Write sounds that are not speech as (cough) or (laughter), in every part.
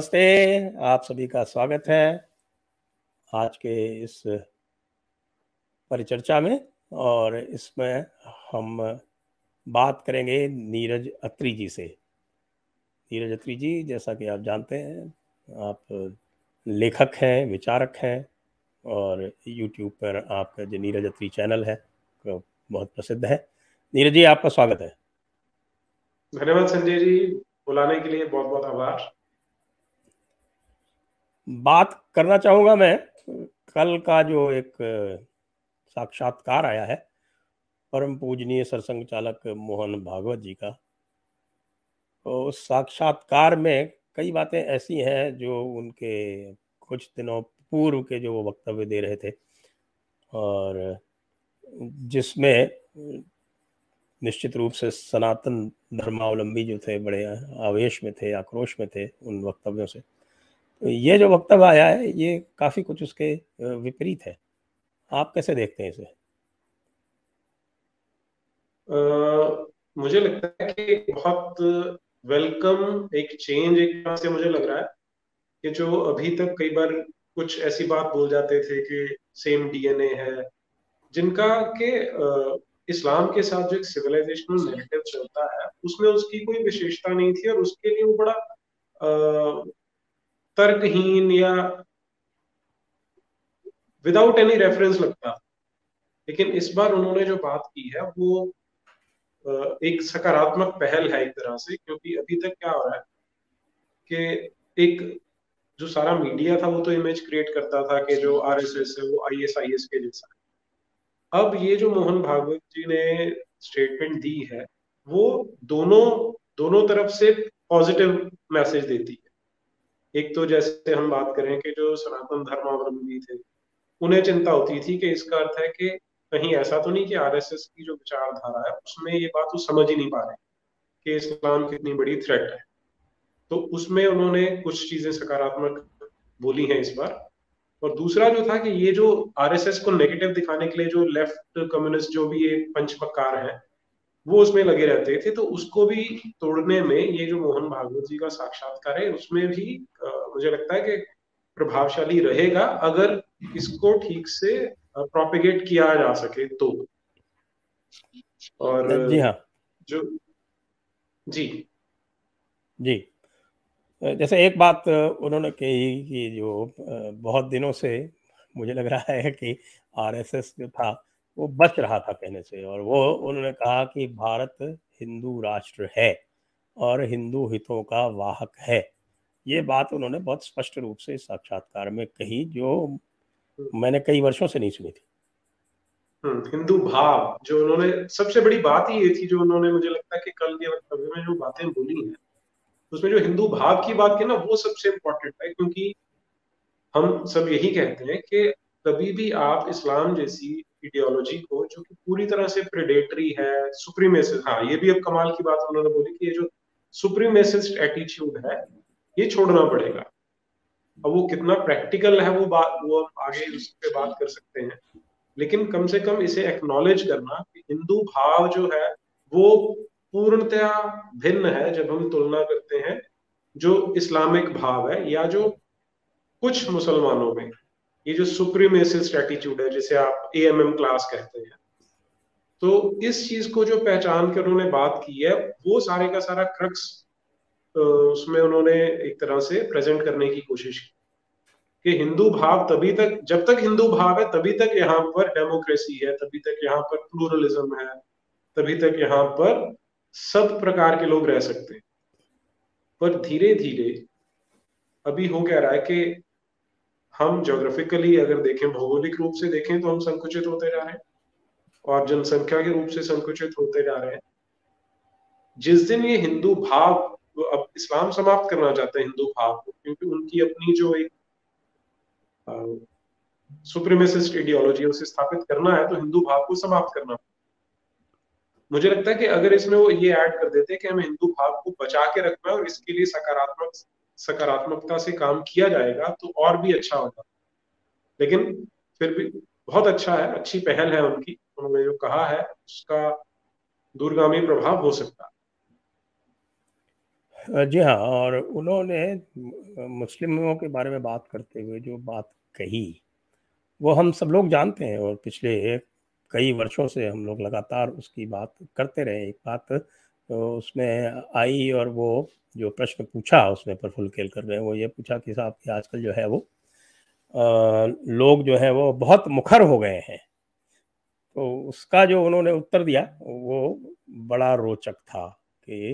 नमस्ते, आप सभी का स्वागत है आज के इस परिचर्चा में। और इसमें हम बात करेंगे नीरज अत्री जी से। नीरज अत्री जी, जैसा कि आप जानते हैं, आप लेखक हैं, विचारक हैं, और यूट्यूब पर आपका जो नीरज अत्री चैनल है बहुत प्रसिद्ध है। नीरज जी, आपका स्वागत है। धन्यवाद संजय जी, बुलाने के लिए बहुत बहुत आभार। बात करना चाहूँगा मैं। कल का जो एक साक्षात्कार आया है, परम पूजनीय सरसंघ चालक मोहन भागवत जी का तो उस साक्षात्कार में कई बातें ऐसी हैं जो उनके कुछ दिनों पूर्व के जो वो वक्तव्य दे रहे थे और जिसमें निश्चित रूप से सनातन धर्मावलंबी जो थे, बड़े आवेश में थे, आक्रोश में थे उन वक्तव्यों से। ये जो वक्तव्य आया है ये काफ़ी कुछ उसके विपरीत है। आप कैसे देखते हैं इसे? आ, मुझे लगता है कि बहुत वेलकम एक चेंज एक से मुझे लग रहा है कि जो अभी तक कई बार कुछ ऐसी बात बोल जाते थे कि सेम डीएनए है जिनका के इस्लाम के साथ जो एक सिविलाइजेशनल नेगेटिव चलता है उसमें उसकी कोई विशेषता नहीं थी और उसके लिए वो बड़ा तर्कहीन या विदाउट एनी रेफरेंस लगता। लेकिन इस बार उन्होंने जो बात की है, वो एक सकारात्मक पहल है एक तरह से, क्योंकि अभी तक क्या हो रहा है कि एक जो सारा मीडिया था, वो तो इमेज क्रिएट करता था कि जो आरएसएस है, वो आईएसआईएस के जैसा है। अब ये जो मोहन भागवत जी ने स्टेटमेंट दी है, वो दोनों दोनों तरफ़ से पॉजिटिव मैसेज देती एक तो जैसे हम बात करें कि जो सनातन धर्मावलंबी थे, उन्हें चिंता होती थी कि इसका अर्थ है कि कहीं ऐसा तो नहीं कि आरएसएस की जो विचारधारा है, उसमें ये बात वो समझ ही नहीं पा रहे कि इस्लाम कितनी बड़ी थ्रेट है। तो उसमें उन्होंने कुछ चीज़ें सकारात्मक बोली हैं इस बार। और दूसरा जो था कि ये जो आरएसएस को नेगेटिव दिखाने के लिए जो लेफ़्ट कम्युनिस्ट जो भी ये पंचपकार है वो उसमें लगे रहते थे तो उसको भी तोड़ने में ये जो मोहन भागवत जी का साक्षात्कार है उसमें भी आ, मुझे लगता है कि प्रभावशाली रहेगा अगर इसको ठीक से प्रोपिगेट किया जा सके तो। और जी हाँ। जो जी। जी। जैसे एक बात उन्होंने कही कि जो बहुत दिनों से मुझे लग रहा है कि आरएसएस जो था वो बच रहा था कहने से और वो उन्होंने कहा कि भारत हिंदू राष्ट्र है और हिंदू हितों का वाहक है। ये बात उन्होंने बहुत स्पष्ट रूप से साक्षात्कार में कही जो मैंने कई वर्षों से नहीं सुनी थी। हम्म, हिंदू भाव जो उन्होंने सबसे बड़ी बात ही ये थी जो उन्होंने मुझे लगता है कि कल के वक्तव्य में जो बातें बोली हैं उसमें जो हिंदू भाव की बात की ना वो सबसे इम्पोर्टेंट है क्योंकि हम सब यही कहते हैं कि कभी भी आप इस्लाम जैसी इडियोलॉजी को, जो कि पूरी तरह से प्रेडेटरी है सुप्रीमेसिस्ट हाँ ये भी अब कमाल की बात उन्होंने बोली कि ये जो सुप्रीमेसिस्ट एटीट्यूड है, ये छोड़ना पड़ेगा। अब वो कितना प्रैक्टिकल है वो बात, वो आगे उस पर बात कर सकते हैं। लेकिन कम से कम इसे एक्नॉलेज करना कि हिंदू भाव जो है, वो पूर्णतया भिन्न है जब हम तुलना करते हैं जो इस्लामिक भाव है या जो कुछ मुसलमानों में। ये जो सुप्रीमेसिस्ट एटीट्यूड है, जिसे आप ए एम एम क्लास कहते हैं तो इस चीज़ को जो पहचान कर उन्होंने बात की है, वो सारे का सारा क्रक्स उसमें उन्होंने एक तरह से प्रेजेंट करने की कोशिश की कि हिंदू भाव तभी तक, जब तक हिंदू भाव है, तभी तक यहाँ पर डेमोक्रेसी है, तभी तक यहाँ पर प्लूरलिज्म है, तभी तक यहाँ पर सब प्रकार के लोग रह सकते हैं। पर धीरे धीरे अभी हो क्या रहा है कि हम जोग्राफिकली अगर देखें, भौगोलिक रूप से देखें तो हम संकुचित होते जा रहे हैं। और जनसंख्या के रूप से संकुचित होते जा रहे हैं। जिस दिन ये हिंदू भाव अब इस्लाम समाप्त करना चाहते हैं हिंदू भाव को, क्योंकि उनकी अपनी जो एक सुप्रीमेसिस्ट आइडियोलॉजी उसे स्थापित करना है तो हिंदू भाव को समाप्त करना। मुझे लगता है कि अगर इसमें वो ये ऐड कर देते कि हमें हिंदू भाव को बचा के रखना है और इसके लिए सकारात्मक सकारात्मकता से काम किया जाएगा तो और भी अच्छा होगा। लेकिन फिर भी बहुत अच्छा है, अच्छी पहल है उनकी। उन्होंने जो कहा है, उसका दूरगामी प्रभाव हो सकता है। जी हाँ और उन्होंने मुस्लिमों के बारे में बात करते हुए जो बात कही, वो हम सब लोग जानते हैं, और पिछले कई वर्षों से हम लोग लगातार उसकी बात करते रहे। एक बात तो उसमें आई और वो जो प्रश्न पूछा उसमें प्रफुल्ल खेल कर रहे हैं वो ये पूछा कि साहब कि आजकल जो है वो आ, लोग जो है वो बहुत मुखर हो गए हैं। तो उसका जो उन्होंने उत्तर दिया वो बड़ा रोचक था कि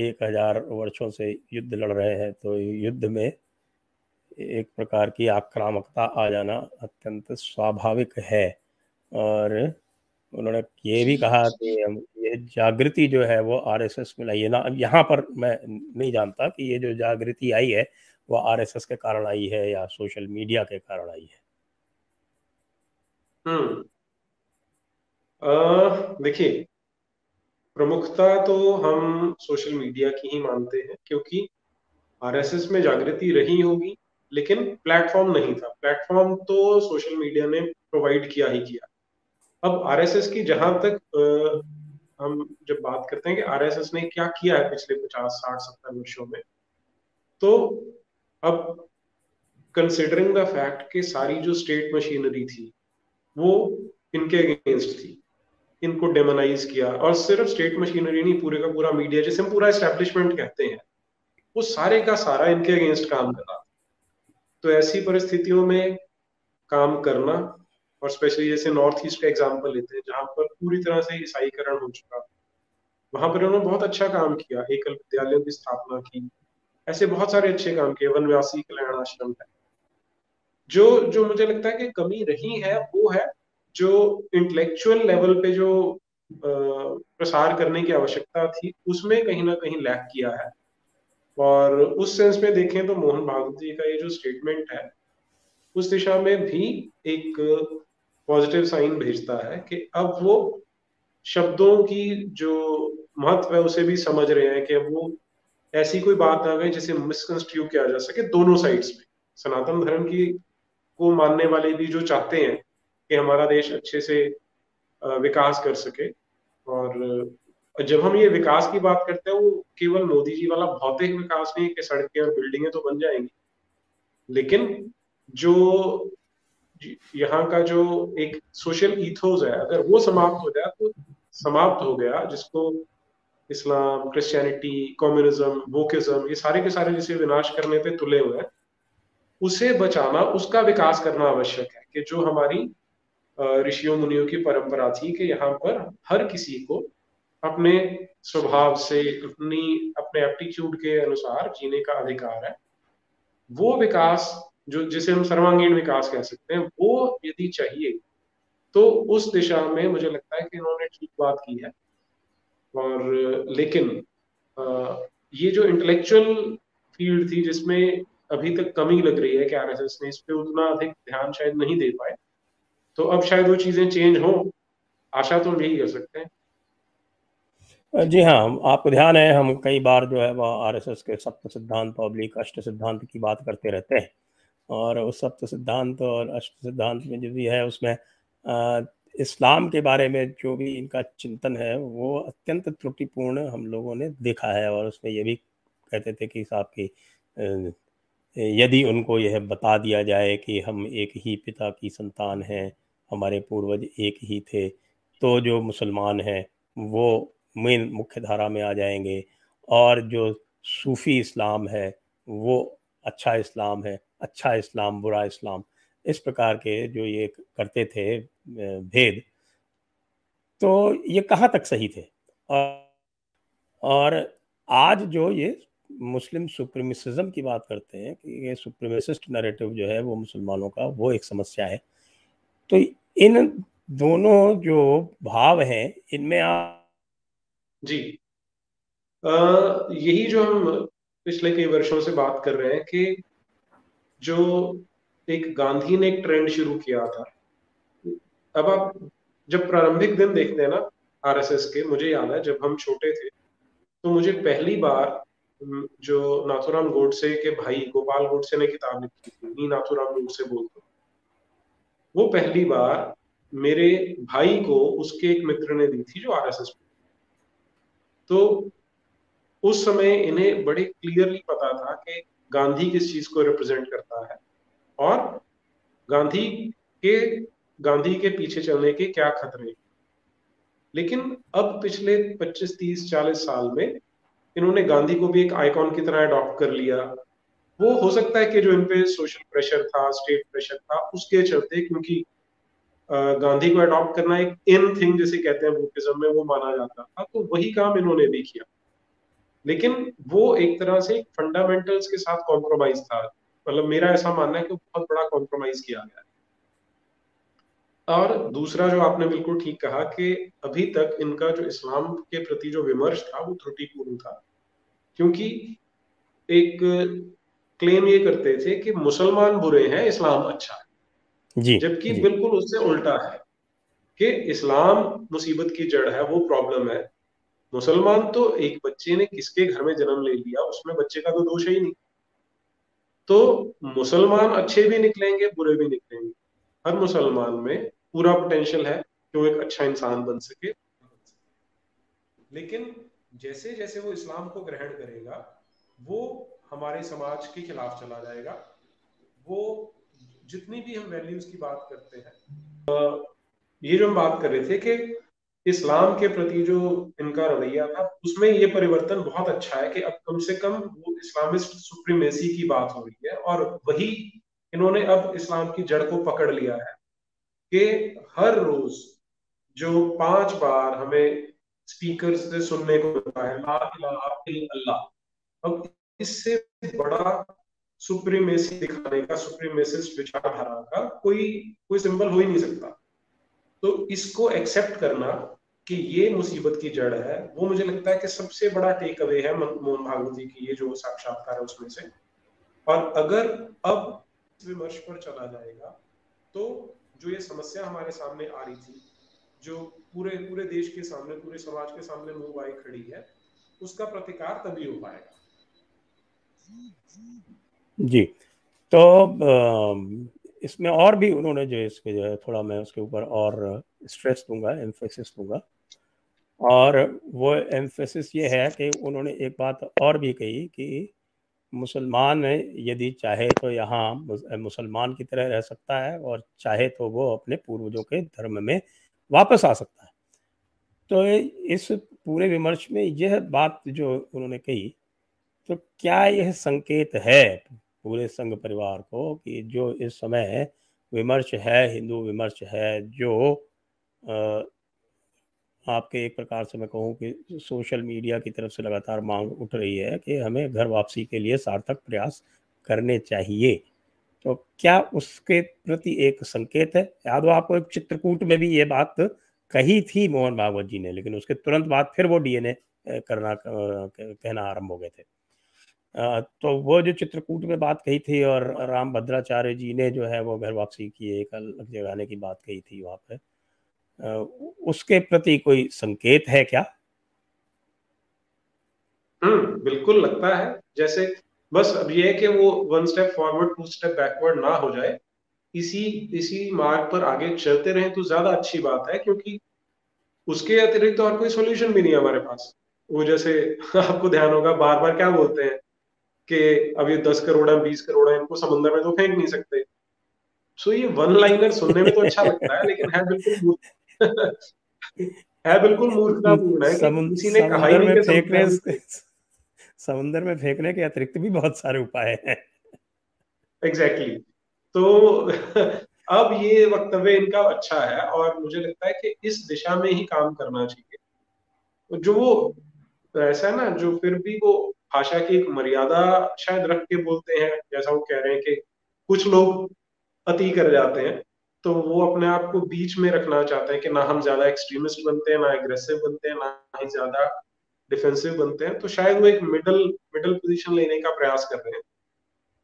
एक हज़ार वर्षों से युद्ध लड़ रहे हैं तो युद्ध में एक प्रकार की आक्रामकता आ जाना अत्यंत स्वाभाविक है। और उन्होंने ये भी कहा कि ये जागृति जो है वो आरएसएस में लाई है। ना यहाँ पर मैं नहीं जानता कि ये जो जागृति आई है, वो आरएसएस के कारण आई है या सोशल मीडिया के कारण आई है? हम्म। देखिए, प्रमुखता तो हम सोशल मीडिया की ही मानते हैं, क्योंकि आरएसएस में जागृति रही होगी, लेकिन प्लेटफॉर्म नहीं था। प्लेटफॉर्म तो सोशल मीडिया ने प्रोवाइड किया ही किया। अब आरएसएस की जहाँ तक हम जब बात करते हैं कि आरएसएस ने क्या किया है पिछले पचास, साठ, सत्तर वर्षों में तो अब कंसिडरिंग द फैक्ट कि सारी जो स्टेट मशीनरी थी, वो इनके अगेंस्ट थी, इनको डेमोनाइज किया और सिर्फ़ स्टेट मशीनरी नहीं, पूरे का पूरा मीडिया जिसे हम पूरा एस्टेब्लिशमेंट कहते हैं, वो सारे का सारा इनके अगेंस्ट काम कर तो ऐसी परिस्थितियों में काम करना और स्पेशली जैसे नॉर्थ ईस्ट का एग्ज़ाम्पल लेते हैं, जहाँ पर पूरी तरह से ईसाईकरण हो चुका वहाँ पर उन्होंने बहुत अच्छा काम किया एकल विद्यालयों की स्थापना की। ऐसे बहुत सारे अच्छे काम किए वनव्यासी कल्याण आश्रम है। जो जो मुझे लगता है कि कमी रही है, वो है जो इंटेलेक्चुअल लेवल पे जो प्रसार करने की आवश्यकता थी, उसमें कहीं ना कहीं लैक किया है। और उस सेंस में देखें तो मोहन भागवत जी का ये जो स्टेटमेंट है, उस दिशा में भी एक पॉजिटिव साइन भेजता है कि अब वो शब्दों की जो महत्व है, उसे भी समझ रहे हैं कि अब वो ऐसी कोई बात ना गई जिसे मिसकंस्ट्रू किया जा सके दोनों साइड्स में। सनातन धर्म की, को मानने वाले भी जो चाहते हैं कि हमारा देश अच्छे से विकास कर सके और जब हम ये विकास की बात करते हैं, वो केवल मोदी जी वाला भौतिक विकास नहीं कि सड़कें और बिल्डिंगें तो बन जाएँगी। लेकिन जो यहाँ का जो एक सोशल इथोस है, अगर वो समाप्त हो जाए तो समाप्त हो गया, जिसको इस्लाम क्रिश्चियनिटी कम्युनिज्म वोकिज्म ये सारे के सारे जिसे विनाश करने पे तुले हुए हैं, उसे बचाना, उसका विकास करना आवश्यक है कि जो हमारी ऋषियों, मुनियों की परंपरा थी कि यहाँ पर हर किसी को अपने स्वभाव से, अपनी, अपने एप्टीट्यूड के अनुसार जीने का अधिकार है, वो विकास जो, जिसे हम सर्वांगीण विकास कह सकते हैं, वो यदि चाहिए तो उस दिशा में मुझे लगता है कि इन्होंने ठीक बात की है। और, लेकिन ये जो इंटेलेक्चुअल फ़ील्ड थी जिसमें अभी तक कमी लग रही है कि आरएसएस ने इस पे उतना अधिक ध्यान शायद नहीं दे पाए तो अब शायद वो चीज़ें चेंज हो। आशा तो हम यही कर सकते हैं। जी हाँ आपको ध्यान है, हम कई बार जो है वह आरएसएस के सप्त सिद्धांत पब्लिक अष्ट सिद्धांत की बात करते रहते हैं। और उस सप्त सिद्धांत और अष्ट सिद्धांत में जो भी है उसमें इस्लाम के बारे में जो भी इनका चिंतन है, वो अत्यंत त्रुटिपूर्ण हम लोगों ने देखा है और उसमें ये भी कहते थे कि साहब की यदि उनको यह बता दिया जाए कि हम एक ही पिता की संतान हैं, हमारे पूर्वज एक ही थे तो जो मुसलमान हैं, वो मेन मुख्य धारा में आ जाएँगे। और जो सूफ़ी इस्लाम है, वो अच्छा इस्लाम है अच्छा इस्लाम बुरा इस्लाम इस प्रकार के जो ये करते थे भेद तो ये कहाँ तक सही थे? और, और आज जो ये मुस्लिम सुप्रीमिसिज्म की बात करते हैं कि ये सुप्रीमिसिस्ट नरेटिव जो है वो मुसलमानों का वो एक समस्या है। तो इन दोनों जो भाव हैं इनमें आप जी। आ, यही जो हम पिछले कई वर्षों से बात कर रहे हैं कि जो एक गांधी ने एक ट्रेंड शुरू किया था। अब आप जब प्रारंभिक दिन देखते हैं ना आरएसएस के, मुझे याद है, जब हम छोटे थे तो मुझे पहली बार जो नाथुराम गोडसे के भाई, गोपाल गोडसे ने किताब लिखी थी नाथुराम गोडसे बोलते वो पहली बार मेरे भाई को उसके एक मित्र ने दी थी जो आरएसएस तो उस समय इन्हें बड़े क्लियरली पता था कि गांधी किस चीज़ को रिप्रेजेंट करता है? और गांधी के गांधी के पीछे चलने के क्या खतरे लेकिन अब पिछले 25 30 40 साल में इन्होंने गांधी को भी एक आइकॉन की तरह अडॉप्ट कर लिया। वो हो सकता है कि जो इन पे सोशल प्रेशर था स्टेट प्रेशर था, उसके चलते क्योंकि गांधी को अडॉप्ट करना एक इन थिंग जैसे कहते हैं बुद्धिज्म में, वो माना जाता था। तो वही काम इन्होंने भी किया। लेकिन वो एक तरह से फंडामेंटल्स के साथ कॉम्प्रोमाइज था। मतलब मेरा ऐसा मानना है कि बहुत बड़ा कॉम्प्रोमाइज किया गया और दूसरा जो आपने बिल्कुल ठीक कहा कि अभी तक इनका जो इस्लाम के प्रति जो विमर्श था वो त्रुटिपूर्ण था। क्योंकि एक क्लेम ये करते थे कि मुसलमान बुरे हैं इस्लाम अच्छा है। जी जबकि बिल्कुल उससे उल्टा है कि इस्लाम मुसीबत की जड़ है वो प्रॉब्लम है। मुसलमान तो एक बच्चे ने किसके घर में जन्म ले लिया, उसमें बच्चे का तो दोष है ही नहीं। तो मुसलमान अच्छे भी निकलेंगे, बुरे भी निकलेंगे। हर मुसलमान में पूरा पोटेंशियल है कि वो एक अच्छा इंसान बन सके। लेकिन जैसे जैसे वो इस्लाम को ग्रहण करेगा, वो हमारे समाज के खिलाफ चला जाएगा। वो जितनी भी हम वैल्यूज़ की बात करते हैं ये जो हम बात कर रहे थे कि इस्लाम के प्रति जो इनका रवैया था, उसमें ये परिवर्तन बहुत अच्छा है कि अब कम से कम वो इस्लामिस्ट सुप्रीमेसी की बात हो रही है और वही इन्होंने अब इस्लाम की जड़ को पकड़ लिया है कि हर रोज जो पाँच बार हमें स्पीकर से सुनने को मिलता है, ला अल्लाह अब इससे बड़ा सुप्रीमेसी दिखाने का, सुप्रीमेसिस्ट विचारधारा का कोई कोई सिंबल हो ही नहीं सकता। तो इसको एक्सेप्ट करना कि ये मुसीबत की जड़ है, वो मुझे लगता है कि सबसे बड़ा टेक अवे है मोहन भागवत जी की, ये जो साक्षात्कार है उसमें से। और अगर अब विमर्श पर चला जाएगा तो जो ये समस्या हमारे सामने आ रही थी, जो पूरे पूरे देश के सामने, पूरे समाज के सामने मुँह आई खड़ी है, उसका प्रतिकार तभी हो पाएगा। जी तो इसमें और भी उन्होंने जो इसके जो है थोड़ा मैं उसके ऊपर और स्ट्रेस दूँगा एम्फेसिस दूँगा। और वो एम्फेसिस ये है कि उन्होंने एक बात और भी कही कि मुसलमान यदि चाहे तो यहाँ मुसलमान की तरह रह सकता है और चाहे तो वो अपने पूर्वजों के धर्म में वापस आ सकता है। तो इस पूरे विमर्श में यह बात जो उन्होंने कही तो क्या यह संकेत है? पूरे संघ परिवार को कि जो इस समय विमर्श है, हिंदू विमर्श है, जो आपके एक प्रकार से मैं कहूँ कि सोशल मीडिया की तरफ़ से लगातार मांग उठ रही है कि हमें घर वापसी के लिए सार्थक प्रयास करने चाहिए। तो क्या उसके प्रति एक संकेत है? याद हो आपको एक चित्रकूट में भी ये बात कही थी मोहन भागवत जी ने, लेकिन उसके तुरंत बाद फिर वो डीएनए करना कहना आरंभ हो गए थे। तो वो जो चित्रकूट में बात कही थी और राम भद्राचार्य जी ने जो है वो घर वापसी की, एक अलग जगाने की बात कही थी वहाँ पे। उसके प्रति कोई संकेत है क्या? हम्म बिल्कुल लगता है। जैसे बस अब ये है कि वो one step forward two step backward ना हो जाए, इसी इसी मार्ग पर आगे चलते रहे तो ज़्यादा अच्छी बात है, क्योंकि उसके अतिरिक्त तो और कोई सोल्यूशन भी नहीं है हमारे पास। वो जैसे (laughs) आपको ध्यान होगा बार बार क्या बोलते हैं? कि अब ये दस करोड़ है बीस करोड़ है इनको समंदर में तो फेंक नहीं सकते। सो ये वन लाइनर सुनने में तो अच्छा लगता है लेकिन है बिल्कुल (laughs) है बिल्कुल मूर्खतापूर्ण है किसी ने कहा ही नहीं कि फेंकने समुद्र में फेंकने के अतिरिक्त भी बहुत सारे उपाय हैं। Exactly exactly. तो (laughs) अब ये वक्तव्य इनका अच्छा है और मुझे लगता है कि इस दिशा में ही काम करना चाहिए। जो वो ऐसा है ना जो फिर भी वो भाषा की एक मर्यादा शायद रख के बोलते हैं, जैसा वो कह रहे हैं कि कुछ लोग अति कर जाते हैं तो वो अपने आप को बीच में रखना चाहते हैं कि ना हम ज़्यादा एक्सट्रीमिस्ट बनते हैं, ना एग्रेसिव बनते हैं, ना ही ज़्यादा डिफेंसिव बनते हैं तो शायद वो एक मिडल मिडल पोजीशन लेने का प्रयास कर रहे हैं।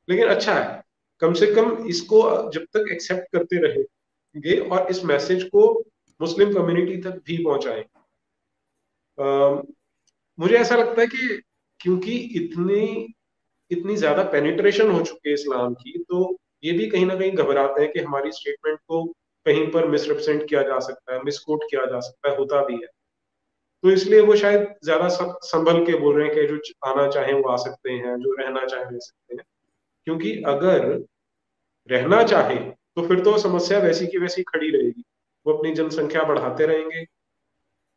लेकिन अच्छा है, कम से कम इसको जब तक एक्सेप्ट करते रहेंगे और इस मैसेज को मुस्लिम कम्युनिटी तक भी पहुँचाए। मुझे ऐसा लगता है कि क्योंकि इतनी इतनी ज़्यादा पेनिट्रेशन हो चुकी है इस्लाम की तो ये भी कहीं ना कहीं घबराते हैं कि हमारी स्टेटमेंट को कहीं पर मिसरिप्रेजेंट किया जा सकता है मिसकोट किया जा सकता है, होता भी है। तो इसलिए वो शायद ज़्यादा संभल के बोल रहे हैं कि जो आना चाहे वो आ सकते हैं, जो रहना चाहे रह सकते हैं। क्योंकि अगर रहना चाहे तो फिर तो समस्या वैसी की वैसी खड़ी रहेगी। वो अपनी जनसंख्या बढ़ाते रहेंगे।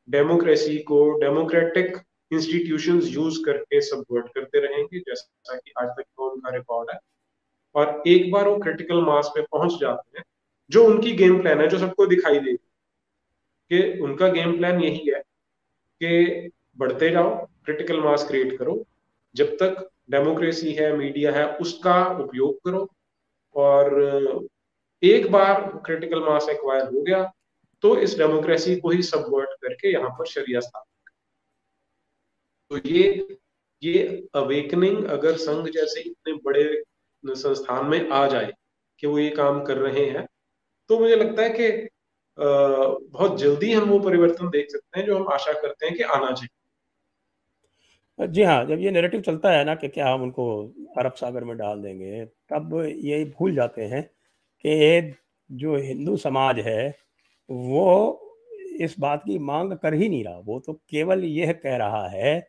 डेमोक्रेसी को, डेमोक्रेटिक इंस्टीट्यूशंस यूज़ करके सबवर्ट करते रहेंगे, जैसा कि आज तक का उनका रिकॉर्ड है। और एक बार वो क्रिटिकल मास पे पहुँच जाते हैं, जो उनकी गेम प्लान है, जो सबको दिखाई दे कि उनका गेम प्लान यही है कि बढ़ते जाओ क्रिटिकल मास क्रिएट करो, जब तक डेमोक्रेसी है मीडिया है, उसका उपयोग करो। और एक बार क्रिटिकल मास एक्वायर हो गया तो इस डेमोक्रेसी को ही सबवर्ट करके यहाँ पर शरिया स्थापित तो ये ये अवेकनिंग अगर संघ जैसे इतने बड़े संस्थान में आ जाए कि वो ये काम कर रहे हैं तो मुझे लगता है कि बहुत जल्दी हम वो परिवर्तन देख सकते हैं जो हम आशा करते हैं कि आना चाहिए। जी हाँ जब ये नेरेटिव चलता है ना कि क्या हम उनको अरब सागर में डाल देंगे, तब ये भूल जाते हैं कि ये जो हिंदू समाज है, वो इस बात की मांग कर ही नहीं रहा। वो तो केवल यह कह रहा है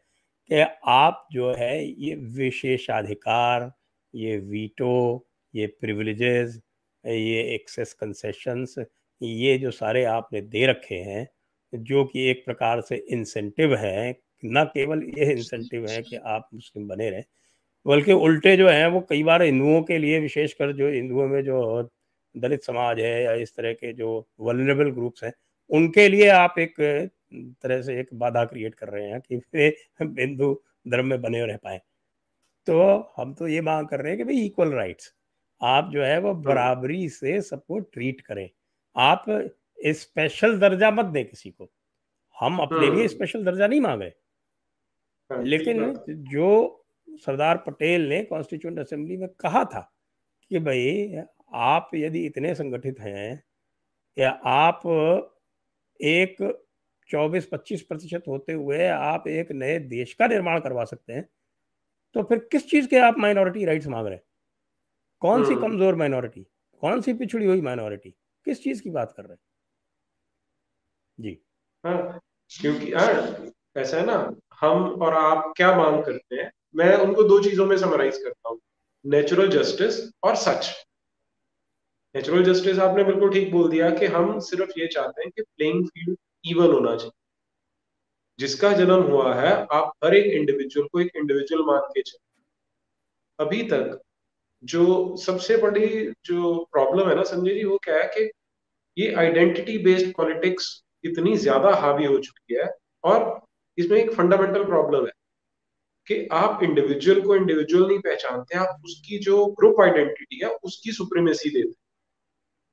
कि आप जो है, ये विशेषाधिकार, ये वीटो, ये प्रिविलेजेस ये एक्सेस कंसेशंस ये जो सारे आपने दे रखे हैं, जो कि एक प्रकार से इंसेंटिव है, न केवल ये इंसेंटिव है कि आप मुस्लिम बने रहें, बल्कि उल्टे जो हैं, वो कई बार हिंदुओं के लिए विशेषकर जो हिंदुओं में जो दलित समाज है या इस तरह के जो वलरेबल ग्रुप्स हैं, उनके लिए आप एक तरह से एक बाधा क्रिएट कर रहे हैं कि वे हिंदू धर्म में बने रह पाए। तो हम तो ये मांग कर रहे हैं कि भाई इक्वल राइट्स आप जो है वो हाँ। बराबरी से सबको ट्रीट करें। आप स्पेशल दर्जा मत दें किसी को। हम अपने लिए स्पेशल हाँ। दर्जा नहीं मांग रहे। हाँ, लेकिन जो सरदार पटेल ने कॉन्स्टिट्यूंट असेंबली में कहा था कि भाई आप यदि इतने संगठित हैं या आप एक 24-25 प्रतिशत होते हुए आप एक नए देश का निर्माण करवा सकते हैं। तो फिर किस चीज़ के आप माइनॉरिटी राइट्स मांग रहे हैं? कौन सी हाँ। कमज़ोर माइनॉरिटी कौन सी पिछड़ी हुई माइनॉरिटी किस चीज़ की बात कर रहे हैं? जी। हाँ क्योंकि हाँ ऐसा है ना हम और आप क्या मांग करते हैं? मैं उनको दो चीज़ों में समराइज करता हूँ। नेचुरल जस्टिस और सच। नेचुरल जस्टिस आपने बिल्कुल ठीक बोल दिया कि हम सिर्फ़ ये चाहते हैं कि प्लेइंग फ़ील्ड इवन होना चाहिए। जिसका जन्म हुआ है, आप हर एक इंडिविजुअल को एक इंडिविजुअल मान के चले। अभी तक जो सबसे बड़ी जो प्रॉब्लम है ना, संजय जी, वो क्या है कि ये आइडेंटिटी बेस्ड पॉलिटिक्स इतनी ज़्यादा हावी हो चुकी है और इसमें एक फंडामेंटल प्रॉब्लम है कि आप इंडिविजुअल को इंडिविजुअल नहीं पहचानते, आप उसकी जो ग्रुप आइडेंटिटी है, उसकी सुप्रीमेसी देते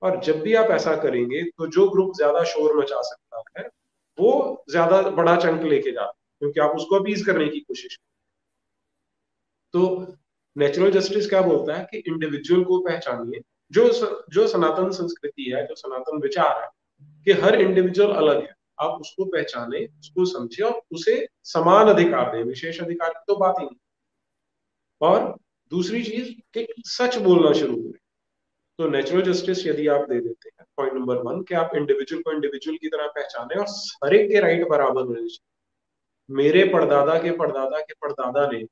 और जब भी आप ऐसा करेंगे तो जो ग्रुप ज़्यादा शोर मचा सकता है वो ज़्यादा बड़ा चंक लेके जाता है क्योंकि आप उसको अपीज करने की कोशिश तो नेचुरल जस्टिस क्या बोलता है कि इंडिविजुअल को पहचानिए। जो स, जो सनातन संस्कृति है जो सनातन विचार है कि हर इंडिविजुअल अलग है आप उसको पहचाने उसको समझे और उसे समान अधिकार दें। विशेष अधिकार की तो बात ही नहीं। और दूसरी चीज़ कि सच बोलना शुरू करें। तो नेचुरल जस्टिस यदि आप दे देते हैं पॉइंट नंबर वन कि आप इंडिविजुअल को इंडिविजुअल की तरह पहचाने और हर एक के राइट बराबर होने चाहिए। मेरे पड़दादा के पड़दादा के पड़दादा ने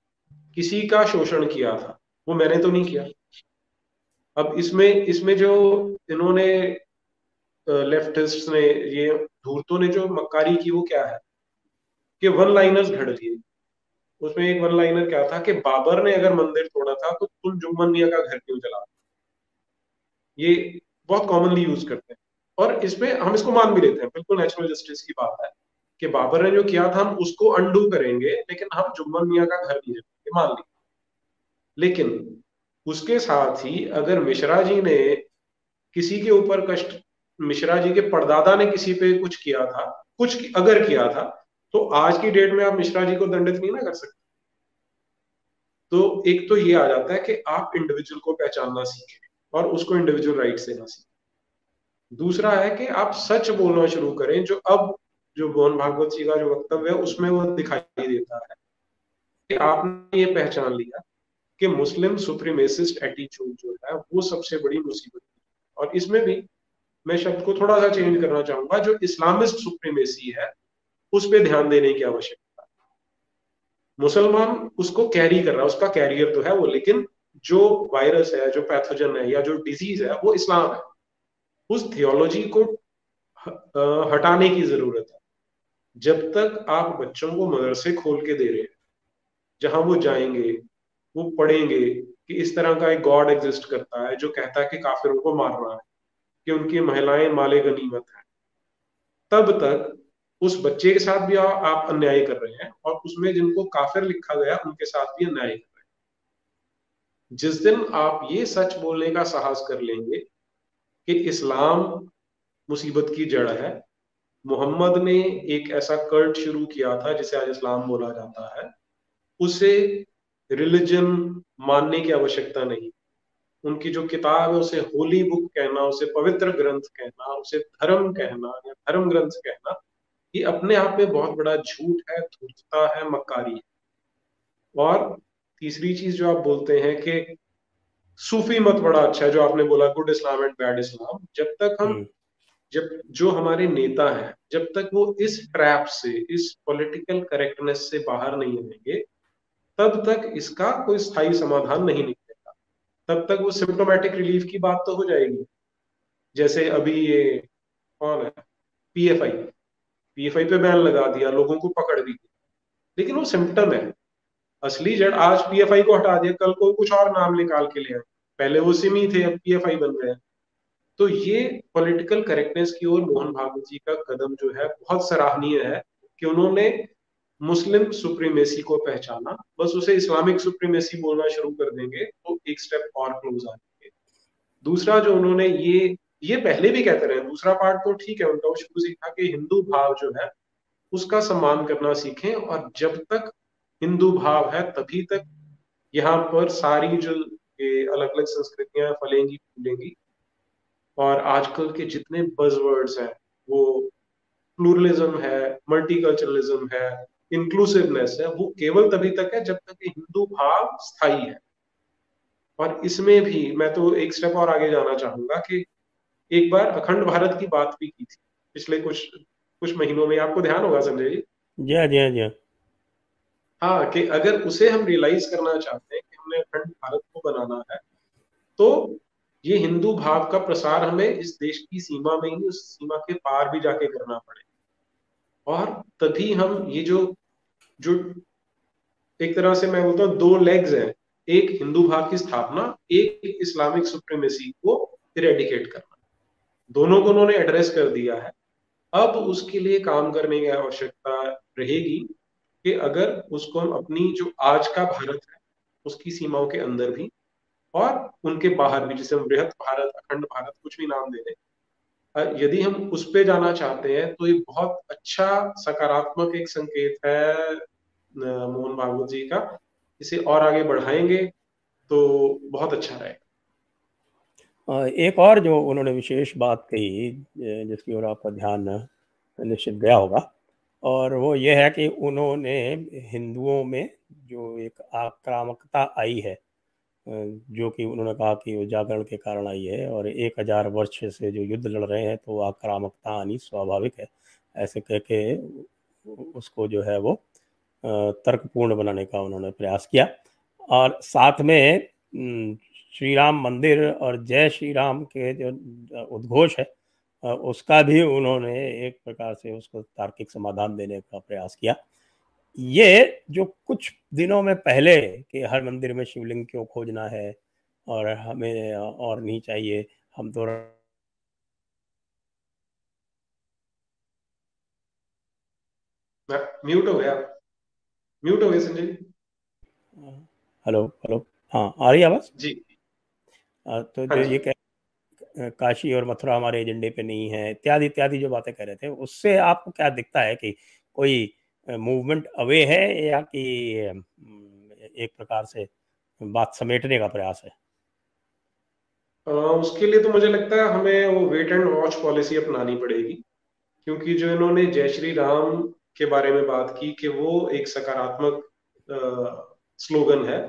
किसी का शोषण किया था, वो मैंने तो नहीं किया। अब इसमें इसमें जो इन्होंने लेफ्टिस्ट ने, ये धूर्तों ने जो मक्कारी की, वो क्या है? कि वन लाइनर्स घड़ दिए। उसमें एक वन लाइनर क्या था कि बाबर ने अगर मंदिर तोड़ा था तो तुम जुम्मन मिया का घर क्यों जला? ये बहुत कॉमनली यूज़ करते हैं। और इसमें हम इसको मान भी लेते हैं। बिल्कुल नेचुरल जस्टिस की बात है कि बाबर ने जो किया था, हम उसको अंडू करेंगे, लेकिन हम जुम्मन मियाँ का घर नहीं जलाएँगे मान ली लेकिन उसके साथ ही अगर मिश्रा जी ने किसी के ऊपर कष्ट, मिश्रा जी के परदादा ने किसी पे कुछ किया था, कुछ अगर किया था तो आज की डेट में आप मिश्रा जी को दंडित नहीं ना कर सकते। तो एक तो ये आ जाता है कि आप इंडिविजुअल को पहचानना सीखें। और उसको इंडिविजुअल राइट देना सीखें। दूसरा है कि आप सच बोलना शुरू करें, जो अब जो मोहन भागवत जी का जो वक्तव्य है, उसमें वो दिखाई देता है कि आपने ये पहचान लिया कि मुस्लिम सुप्रीमेसिस्ट एटीट्यूड जो है, वो सबसे बड़ी मुसीबत है। और इसमें भी मैं शब्द को थोड़ा सा चेंज करना चाहूँगा, जो इस्लामिस्ट सुप्रीमेसी है, उस पर ध्यान देने की आवश्यकता मुसलमान उसको कैरी कर रहा है, उसका कैरियर तो है वो, लेकिन जो वायरस है, जो पैथोजन है, या जो डिज़ीज़ है, वो इस्लाम है। उस थियोलॉजी को हटाने की ज़रूरत है। जब तक आप बच्चों को मदरसे खोल के दे रहे हैं, जहाँ वो जाएँगे, वो पढ़ेंगे कि इस तरह का एक गॉड एग्जिस्ट करता है, जो कहता है कि काफिरों को मार रहा है, कि उनकी महिलाएँ माले गनीमत है। तब तक उस बच्चे के साथ भी आप अन्याय कर रहे हैं, और उसमें जिनको काफिर लिखा गया, उनके साथ भी अन्याय कर जिस दिन आप ये सच बोलने का साहस कर लेंगे कि इस्लाम मुसीबत की जड़ है, मोहम्मद ने एक ऐसा कर्ट शुरू किया था जिसे आज इस्लाम बोला जाता है, उसे रिलीजन मानने की आवश्यकता नहीं। उनकी जो किताब है उसे होली बुक कहना, उसे पवित्र ग्रंथ कहना, उसे धर्म कहना या धर्म ग्रंथ कहना, ये अपने आप में बहुत बड़ा झूठ है, धूर्तता है, मक्कारी है। और तीसरी चीज़ जो आप बोलते हैं कि सूफी मत बड़ा अच्छा है जो आपने बोला good Islam and bad Islam जब तक हम हम्म। जब जो हमारे नेता हैं जब तक वो इस ट्रैप से इस पॉलिटिकल करेक्टनेस से बाहर नहीं आएँगे तब तक इसका कोई स्थायी समाधान नहीं निकलेगा। तब तक वो सिम्टोमेटिक रिलीफ की बात तो हो जाएगी। जैसे अभी ये कौन है? पीएफआई पीएफआई पे बैन लगा दिया लोगों को पकड़ दी लेकिन वो सिम्टम है। असली जड़ आज पीएफआई को हटा दिया, कल को कुछ और नाम निकाल के ले पहले वो सिम ही थे, अब पीएफआई बन गए। तो ये पॉलिटिकल करेक्टनेस की ओर मोहन भागवत जी का कदम जो है, बहुत सराहनीय है कि उन्होंने मुस्लिम सुप्रीमेसी को पहचाना। बस उसे इस्लामिक सुप्रीमेसी बोलना शुरू कर देंगे तो एक स्टेप और क्लोज आ जाएँगे दूसरा जो उन्होंने ये ये पहले भी कहते रहे, दूसरा पार्ट तो ठीक है, उनका वो शुरू से था कि हिंदू भाव जो है, उसका सम्मान करना सीखें, और जब तक हिंदू भाव है तभी तक यहाँ पर सारी जो ये अलग अलग संस्कृतियाँ फलेंगी फूलेंगी। और आजकल के जितने बजवर्ड्स हैं वो प्लूरलिज्म है मल्टीकल्चरलिज्म है इंक्लूसिवनेस है वो केवल तभी तक है जब तक हिंदू भाव स्थायी है। और इसमें भी मैं तो एक स्टेप और आगे जाना चाहूँगा कि एक बार अखंड भारत की बात भी की थी पिछले कुछ कुछ महीनों में। आपको ध्यान होगा संजय जी? जी हाँ, जी हाँ, कि अगर उसे हम रियलाइज़ करना चाहते हैं कि हमने अखंड भारत को बनाना है तो ये हिंदू भाव का प्रसार हमें इस देश की सीमा में ही उस सीमा के पार भी जाके करना पड़े। और तभी हम ये जो जो एक तरह से मैं बोलता हूँ दो लेग्स हैं। एक हिंदू भाव की स्थापना एक इस्लामिक सुप्रीमेसी को इरेडिकेट करना। दोनों को उन्होंने एड्रेस कर दिया है। अब उसके लिए काम करने की आवश्यकता रहेगी। कि अगर उसको हम अपनी जो आज का भारत है, उसकी सीमाओं के अंदर भी और उनके बाहर भी, जिसे हम बृहद भारत, अखंड भारत, कुछ भी नाम दे दें यदि हम उस पर जाना चाहते हैं तो ये बहुत अच्छा सकारात्मक एक संकेत है मोहन भागवत जी का। इसे और आगे बढ़ाएँगे तो बहुत अच्छा रहेगा। एक और जो उन्होंने विशेष बात कही, जिसकी ओर आपका ध्यान निश्चित गया होगा और वो ये है कि उन्होंने हिंदुओं में जो एक आक्रामकता आई है जो कि उन्होंने कहा कि वो जागरण के कारण आई है और एक हज़ार वर्ष से जो युद्ध लड़ रहे हैं तो आक्रामकता आनी स्वाभाविक है। ऐसे कह के उसको जो है वो तर्कपूर्ण बनाने का उन्होंने प्रयास किया। और साथ में श्री राम मंदिर और जय श्री राम के जो उद्घोष है उसका भी उन्होंने एक प्रकार से उसको तार्किक समाधान देने का प्रयास किया। ये जो कुछ दिनों में पहले कि हर मंदिर में शिवलिंग क्यों खोजना है और हमें और नहीं चाहिए हम तो म्यूट हो गया। म्यूट हो गया संजय हेलो हेलो। हाँ आ रही आवाज़? जी। आ, तो हाँ जो। ये कह काशी और मथुरा हमारे एजेंडे पे नहीं है, इत्यादि इत्यादि जो बातें कह रहे थे, उससे आपको क्या दिखता है कि कोई मूवमेंट अवे है या कि एक प्रकार से बात समेटने का प्रयास है? उसके लिए तो मुझे लगता है हमें वो वेट एंड वॉच पॉलिसी अपनानी पड़ेगी, क्योंकि जो इन्होंने जय श्री राम के बारे में बात की कि वो एक सकारात्मक स्लोगन है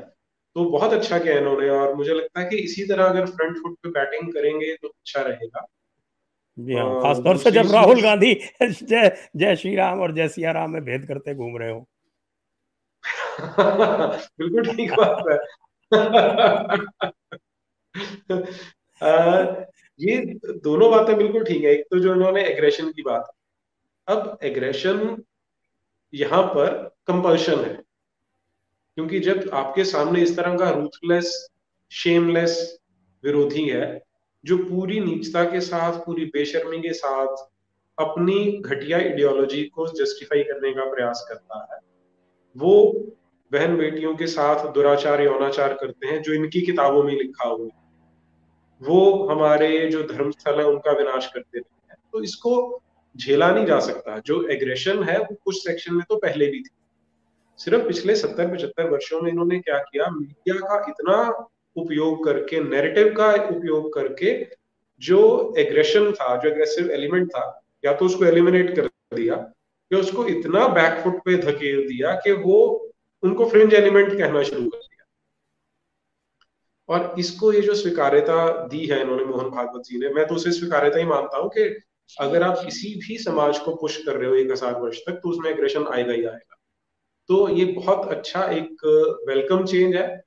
तो बहुत अच्छा किया इन्होंने और मुझे लगता है कि इसी तरह अगर फ्रंट फुट पे बैटिंग करेंगे तो अच्छा रहेगा। जी हाँ खासतौर से जब राहुल गांधी (laughs) जय जय श्री राम और जय सिया राम में भेद करते घूम रहे हो। (laughs) बिल्कुल ठीक बात है। (laughs) ये दोनों बातें बिल्कुल ठीक है। एक तो जो इन्होंने एग्रेशन की बात अब एग्रेशन यहाँ पर कंपल्शन है। क्योंकि जब आपके सामने इस तरह का रूथलेस शेमलेस विरोधी है, जो पूरी नीचता के साथ, पूरी बेशर्मी के साथ अपनी घटिया आइडियोलॉजी को जस्टिफाई करने का प्रयास करता है, वो बहन बेटियों के साथ दुराचार, यौनाचार करते हैं, जो इनकी किताबों में लिखा हुआ है। वो हमारे जो धर्मस्थल है, उनका विनाश करते रहते हैं। तो इसको झेला नहीं जा सकता। जो एग्रेशन है, वो कुछ सेक्शन में तो पहले भी थी। सिर्फ़ पिछले सत्तर पचहत्तर वर्षों में इन्होंने क्या किया? मीडिया का इतना उपयोग करके नैरेटिव का उपयोग करके जो एग्रेशन था, जो एग्रेसिव एलिमेंट था, या तो उसको एलिमिनेट कर दिया, या उसको इतना बैकफुट पे धकेल दिया कि वो उनको फ्रिंज एलिमेंट कहना शुरू कर दिया। और इसको ये जो स्वीकार्यता दी है इन्होंने मोहन भागवत जी ने, मैं तो उसे स्वीकार्यता ही मानता हूँ कि अगर आप किसी भी समाज को पुश कर रहे हो एक हज़ार वर्ष तक तो उसमें एग्रेशन आएगा ही आएगा। तो ये बहुत अच्छा एक वेलकम चेंज है।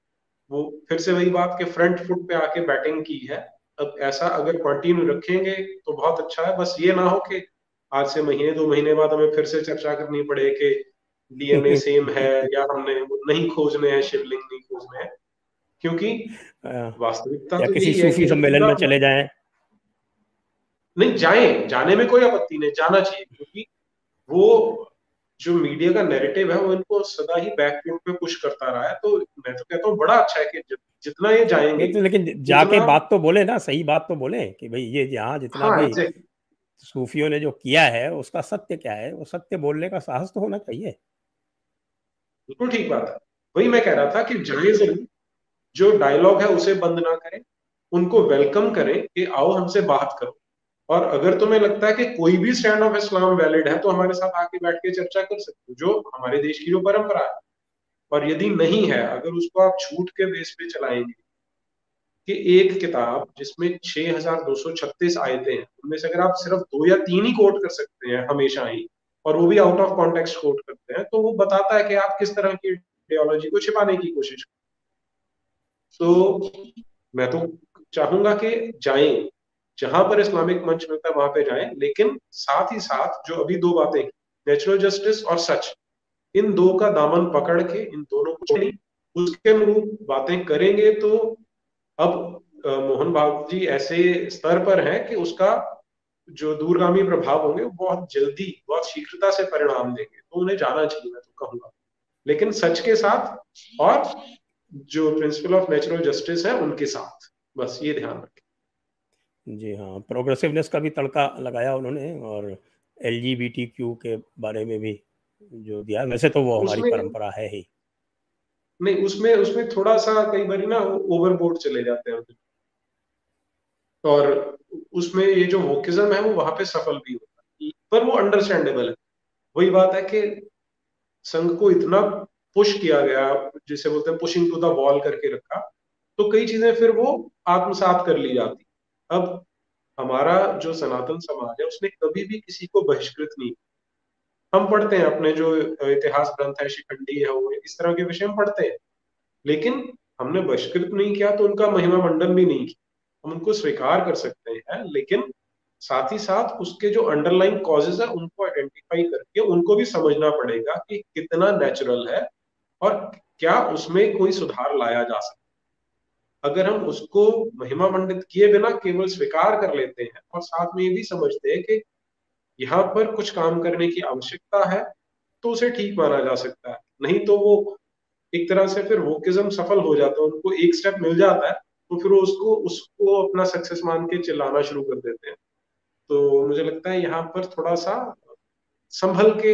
वो फिर से वही बात के फ्रंट फुट पे आके बैटिंग की है। अब ऐसा अगर कंटिन्यू रखेंगे तो बहुत अच्छा है। बस ये ना हो कि आज से महीने दो महीने बाद हमें फिर से चर्चा करनी पड़े कि डीएनए सेम (laughs) है या हमने नहीं खोजने हैं शिवलिंग नहीं खोजने हैं। क्योंकि वास्तविकता तो किसी सूफी सम्मेलन में चले जाएँ। नहीं जाए जाने में कोई आपत्ति नहीं जाना चाहिए। क्योंकि वो जो मीडिया का नैरेटिव है वो इनको सदा ही बैकफुट पे पुश करता रहा है। तो मैं तो कहता हूँ बड़ा अच्छा है कि जितना ये जाएँगे तो लेकिन जाके बात तो बोले ना सही बात तो बोले कि भाई ये यहाँ जितना हाँ, भाई सूफियों ने जो किया है उसका सत्य क्या है? वो सत्य बोलने का साहस तो होना चाहिए। बिल्कुल ठीक बात है। वही मैं कह रहा था कि ज़रूर जो डायलॉग है उसे बंद ना करें उनको वेलकम करें कि आओ हमसे बात करो। और अगर तुम्हें लगता है कि कोई भी स्टैंड ऑफ़ इस्लाम वैलिड है तो हमारे साथ आके बैठ के चर्चा कर सकते हो, जो हमारे देश की जो परंपरा है। और यदि नहीं है, अगर उसको आप छूट के बेस पे चलाएँगे कि एक किताब जिसमें 6236 आयते हैं, उनमें से अगर आप सिर्फ़ दो या तीन ही कोट कर सकते हैं हमेशा ही, और वो भी आउट ऑफ़ कॉन्टेक्स्ट कोट करते हैं तो वो बताता है कि आप किस तरह की आइडियोलॉजी को छिपाने की कोशिश तो मैं तो चाहूँगा कि जाएँ जहाँ पर इस्लामिक मंच मिलता है, वहाँ पे जाएँ। लेकिन साथ ही साथ जो अभी दो बातें, नेचुरल जस्टिस और सच, इन दो का दामन पकड़ के, इन दोनों को उसके अनुरूप बातें करेंगे तो अब मोहन बाबू जी ऐसे स्तर पर हैं कि उसका जो दूरगामी प्रभाव होंगे, वो बहुत जल्दी, बहुत शीघ्रता से परिणाम देंगे। तो उन्हें जाना चाहिए, मैं तो कहूँगा। लेकिन सच के साथ और जो प्रिंसिपल ऑफ़ नेचुरल जस्टिस है, उनके साथ। बस ये ध्यान रखें। जी हाँ प्रोग्रेसिवनेस का भी तड़का लगाया उन्होंने और एल के बारे में भी जो दिया वैसे तो वो हमारी परंपरा है ही। नहीं उसमें उसमें थोड़ा सा कई बार ना ओवरबोर्ड चले जाते हैं। और उसमें ये जो वोकिज्म है वो वहाँ पे सफल भी होता है। पर वो अंडरस्टैंडेबल है। वही बात है कि संघ को इतना पुश किया गया जिसे बोलते हैं पुशिंग टू द वॉल करके रखा तो कई चीज़ें फिर वो आत्मसात कर ली जाती अब हमारा जो सनातन समाज है, उसने कभी भी किसी को बहिष्कृत नहीं हम पढ़ते हैं अपने जो इतिहास ग्रंथ है, शिखंडी है, वो इस तरह के विषय हम पढ़ते हैं। लेकिन हमने बहिष्कृत नहीं किया तो उनका महिमा मंडन भी नहीं किया। हम उनको स्वीकार कर सकते हैं, लेकिन साथ ही साथ उसके जो अंडरलाइन कॉजेज है, उनको आइडेंटिफाई करके उनको भी समझना पड़ेगा कि कितना नेचुरल है और क्या उसमें कोई सुधार लाया जा सकता अगर हम उसको महिमा मंडित किए बिना केवल स्वीकार कर लेते हैं, और साथ में ये भी समझते हैं कि यहाँ पर कुछ काम करने की आवश्यकता है तो उसे ठीक माना जा सकता है। नहीं तो वो एक तरह से फिर वोकिज्म सफल हो जाता है, उनको एक स्टेप मिल जाता है तो फिर उसको उसको अपना सक्सेस मान के चिल्लाना शुरू कर देते हैं। तो मुझे लगता है यहाँ पर थोड़ा सा संभल के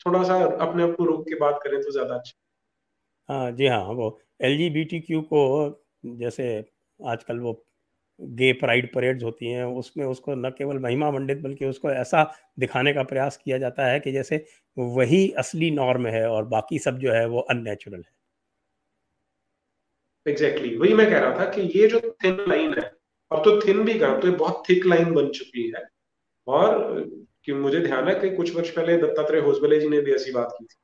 थोड़ा सा अपने आप को रोक के बात करें तो ज़्यादा अच्छा हाँ। जी हाँ वो एल को जैसे आजकल वो गे प्राइड परेड्स होती हैं, उसमें उसको न केवल महिमा मंडित, बल्कि उसको ऐसा दिखाने का प्रयास किया जाता है कि जैसे वही असली नॉर्म है और बाकी सब जो है वो अननेचुरल है एग्जैक्टली exactly. वही मैं कह रहा था कि ये जो थिन लाइन है अब तो थिन भी कहा तो ये बहुत थिक लाइन बन चुकी है और कि मुझे ध्यान है कि कुछ वर्ष पहले दत्तात्रेय होसबले जी ने भी ऐसी बात की थी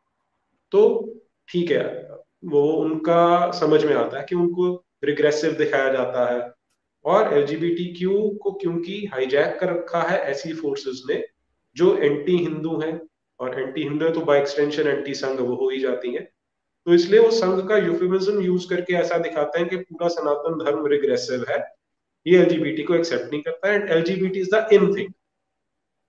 तो ठीक है, वो उनका समझ में आता है कि उनको रिग्रेसिव दिखाया जाता है। और एलजीबीटीक्यू को क्योंकि हाईजैक कर रखा है ऐसी फोर्सेस ने, जो एंटी हिंदू हैं, और एंटी हिंदू है तो बाय एक्सटेंशन एंटी संघ वो हो ही जाती है। तो इसलिए वो संघ का यूफिमिज्म यूज़ करके ऐसा दिखाते हैं कि पूरा सनातन धर्म रिग्रेसिव है। ये एलजीबीटी को एक्सेप्ट नहीं करता है LGBT is the in thing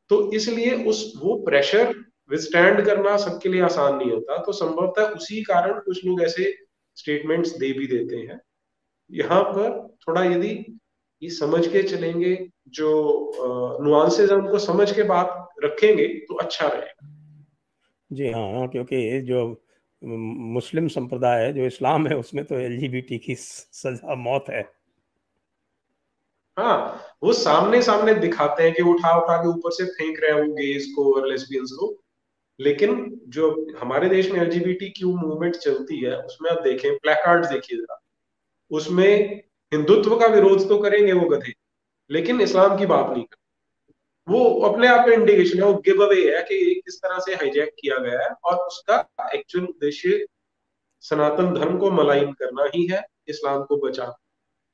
तो इसलिए उस वो प्रेशर विस्टैंड करना सबके लिए आसान नहीं होता। तो संभवतः उसी कारण कुछ लोग ऐसे स्टेटमेंट्स दे भी देते हैं। यहाँ पर थोड़ा यदि ये समझ के चलेंगे जो नुआंसेज है उनको समझ के बात रखेंगे तो अच्छा रहेगा। जी हाँ, क्योंकि जो मुस्लिम संप्रदाय है जो इस्लाम है उसमें तो एलजीबीटी की सजा मौत है। हाँ वो सामने सामने दिखाते हैं कि उठा उठा के ऊपर से फेंक रहे हैं वो गेज को और लेस्बियंस को। लेकिन जो हमारे देश में एलजीबीटी क्यू मूवमेंट चलती है उसमें आप देखें प्लेकार्ड देखिए जरा। उसमें हिंदुत्व का विरोध तो करेंगे वो गधे, लेकिन इस्लाम की बात नहीं कर वो अपने आप में इंडिकेशन है, वो गिव अवे है कि किस तरह से हाईजैक किया गया है और उसका एक्चुअल उद्देश्य सनातन धर्म को मलाइन करना ही है, इस्लाम को बचा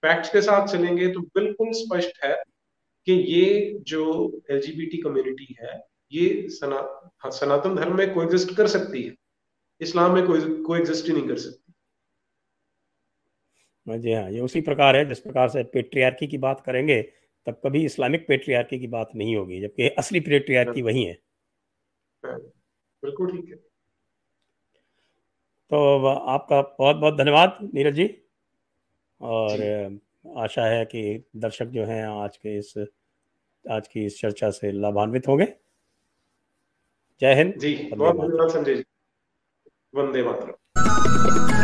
फैक्ट्स के साथ चलेंगे तो बिल्कुल स्पष्ट है कि ये जो एलजीबीटी कम्युनिटी है, ये सना, सनातन धर्म में कोएग्जिस्ट कर सकती है। इस्लाम में कोई कोएग्जिस्ट ही नहीं कर सकती। जी हाँ ये उसी प्रकार है जिस प्रकार से पेट्रियार्की की बात करेंगे तब कभी इस्लामिक पेट्रियार्की की बात नहीं होगी जबकि असली पेट्रियार्की वही है। बिल्कुल ठीक है। तो आपका बहुत बहुत धन्यवाद नीरज जी। और जी। आशा है कि दर्शक जो हैं आज के इस आज की इस चर्चा से लाभान्वित होंगे। जय हिंद। जी बहुत धन्यवाद संजय जी। वंदे मातरम।